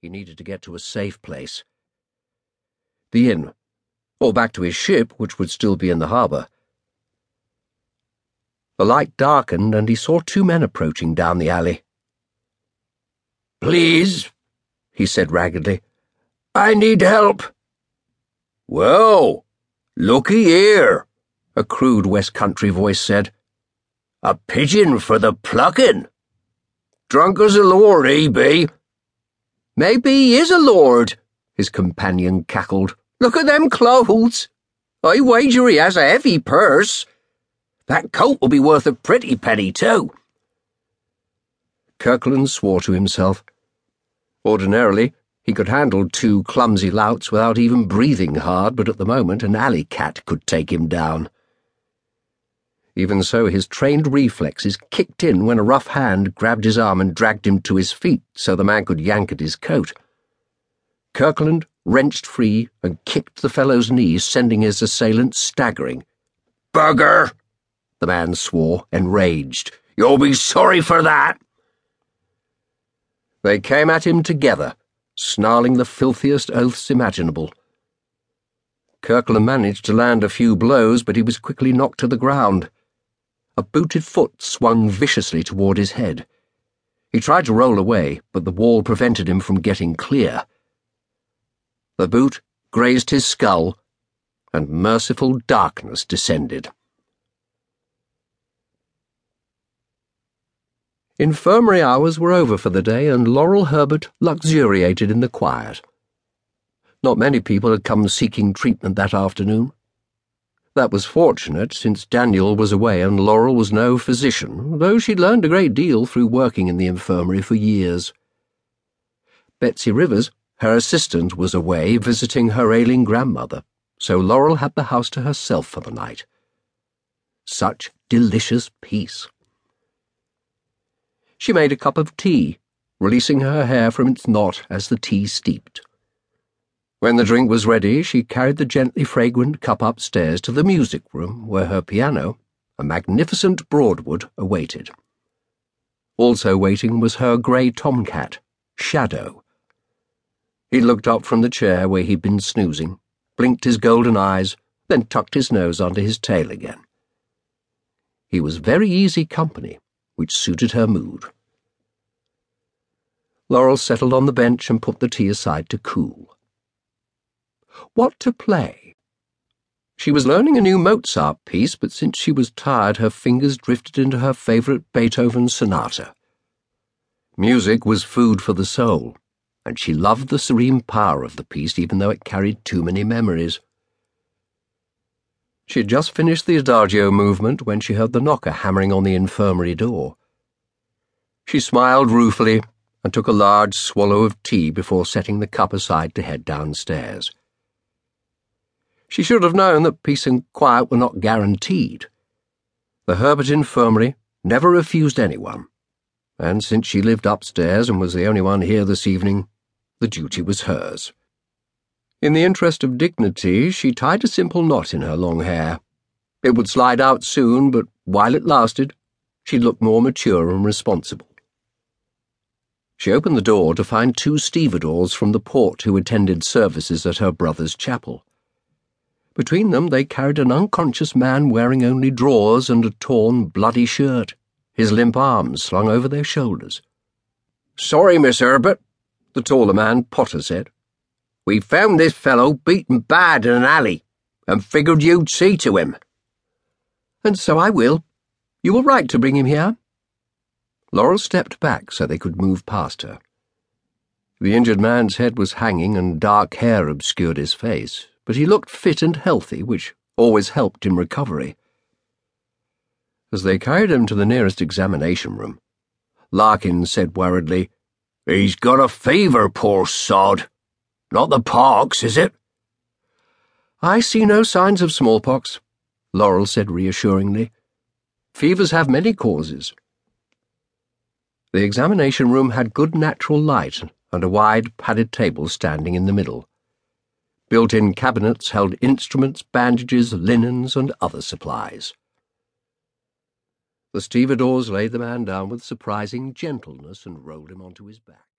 He needed to get to a safe place. The inn, or back to his ship, which would still be in the harbour. The light darkened, and he saw two men approaching down the alley. Please, he said raggedly. I need help. Well, looky here, a crude West Country voice said. A pigeon for the plucking. Drunk as a lord, he be. Maybe he is a lord, his companion cackled. Look at them clothes. I wager he has a heavy purse. That coat will be worth a pretty penny, too. Kirkland swore to himself. Ordinarily, he could handle two clumsy louts without even breathing hard, but at the moment an alley cat could take him down. Even so, his trained reflexes kicked in when a rough hand grabbed his arm and dragged him to his feet so the man could yank at his coat. Kirkland wrenched free and kicked the fellow's knee, sending his assailant staggering. Bugger! The man swore, enraged. You'll be sorry for that! They came at him together, snarling the filthiest oaths imaginable. Kirkland managed to land a few blows, but he was quickly knocked to the ground. A booted foot swung viciously toward his head. He tried to roll away, but the wall prevented him from getting clear. The boot grazed his skull, and merciful darkness descended. Infirmary hours were over for the day, and Laurel Herbert luxuriated in the quiet. Not many people had come seeking treatment that afternoon. That was fortunate, since Daniel was away and Laurel was no physician, though she'd learned a great deal through working in the infirmary for years. Betsy Rivers, her assistant, was away visiting her ailing grandmother, so Laurel had the house to herself for the night. Such delicious peace. She made a cup of tea, releasing her hair from its knot as the tea steeped. When the drink was ready, she carried the gently fragrant cup upstairs to the music room where her piano, a magnificent Broadwood, awaited. Also waiting was her grey tomcat, Shadow. He looked up from the chair where he'd been snoozing, blinked his golden eyes, then tucked his nose under his tail again. He was very easy company which suited her mood. Laurel settled on the bench and put the tea aside to cool. What to play? She was learning a new Mozart piece, but since she was tired, her fingers drifted into her favourite Beethoven sonata. Music was food for the soul, and she loved the serene power of the piece, even though it carried too many memories. She had just finished the adagio movement when she heard the knocker hammering on the infirmary door. She smiled ruefully and took a large swallow of tea before setting the cup aside to head downstairs. She should have known that peace and quiet were not guaranteed. The Herbert Infirmary never refused anyone, and since she lived upstairs and was the only one here this evening, the duty was hers. In the interest of dignity, she tied a simple knot in her long hair. It would slide out soon, but while it lasted, she looked more mature and responsible. She opened the door to find two stevedores from the port who attended services at her brother's chapel. Between them, they carried an unconscious man wearing only drawers and a torn, bloody shirt, his limp arms slung over their shoulders. Sorry, Miss Herbert, the taller man, Potter, said. We found this fellow beaten bad in an alley, and figured you'd see to him. And so I will. You were right to bring him here. Laurel stepped back so they could move past her. The injured man's head was hanging and dark hair obscured his face, but he looked fit and healthy, which always helped in recovery. As they carried him to the nearest examination room, Larkin said worriedly, He's got a fever, poor sod. Not the pox, is it? I see no signs of smallpox, Laurel said reassuringly. Fevers have many causes. The examination room had good natural light and a wide padded table standing in the middle. Built in cabinets held instruments, bandages, linens, and other supplies. The stevedores laid the man down with surprising gentleness and rolled him onto his back.